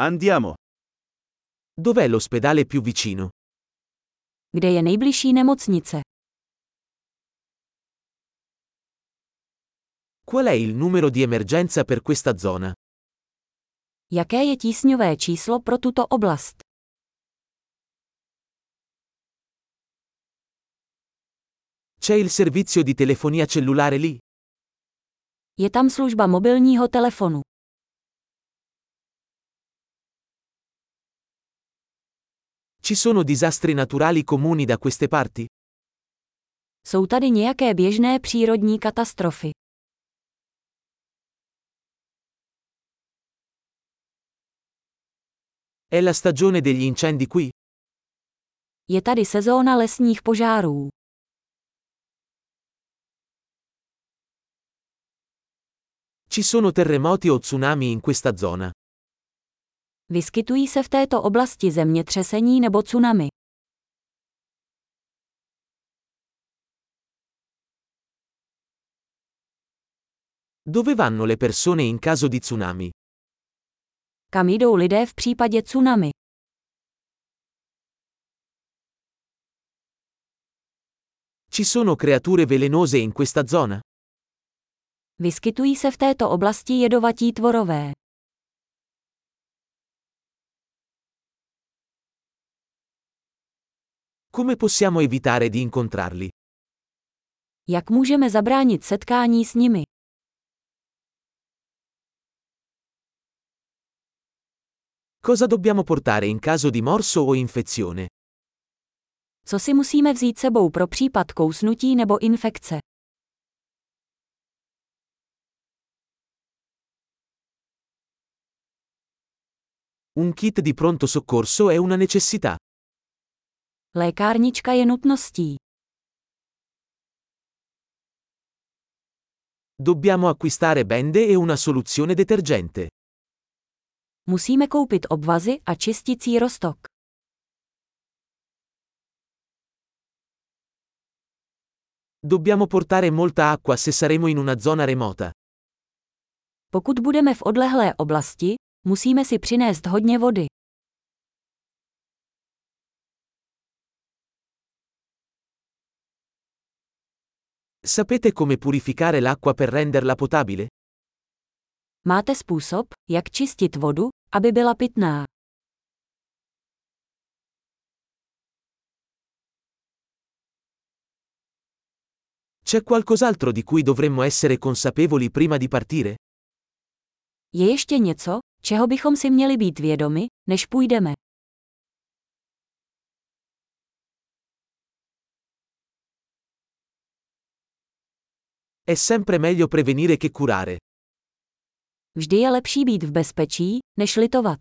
Andiamo. Dov'è l'ospedale più vicino? Kde je nejbližší nemocnice? Qual è il numero di emergenza per questa zona? Jaké je tísňové číslo pro tuto oblast? C'è il servizio di telefonia cellulare lì? Je tam služba mobilního telefonu. Ci sono disastri naturali comuni da queste parti? Jsou tady nějaké běžné přírodní katastrofy. È la stagione degli incendi qui? Je tady sezóna lesních požárů. Ci sono terremoti o tsunami in questa zona? Vyskytují se v této oblasti zemětřesení nebo tsunami. Dove vanno le persone in caso di tsunami? Kam jdou lidé v případě tsunami? Ci sono creature velenose in questa zona? Vyskytují se v této oblasti jedovatí tvorové. Come possiamo evitare di incontrarli? Jak můžeme zabránit setkání s nimi? Cosa dobbiamo portare in caso di morso o infezione? Co si musíme vzít sebou pro případ kousnutí nebo infekce? Un kit di pronto soccorso è una necessità. Lékárnička je nutností. Dobbiamo acquistare bende e una soluzione detergente. Musíme koupit obvazy a čisticí roztok. Dobbiamo portare molta acqua se saremo in una zona remota. Pokud budeme v odlehlé oblasti, musíme si přinést hodně vody. Sapete come purificare l'acqua per renderla potabile? Máte způsob, jak čistit vodu, aby byla pitná. C'è qualcos'altro di cui dovremmo essere consapevoli prima di partire? Je ještě něco, čeho bychom si měli být vědomi, než půjdeme. È sempre meglio prevenire che curare. Vždy je lepší být v bezpečí, než litovat.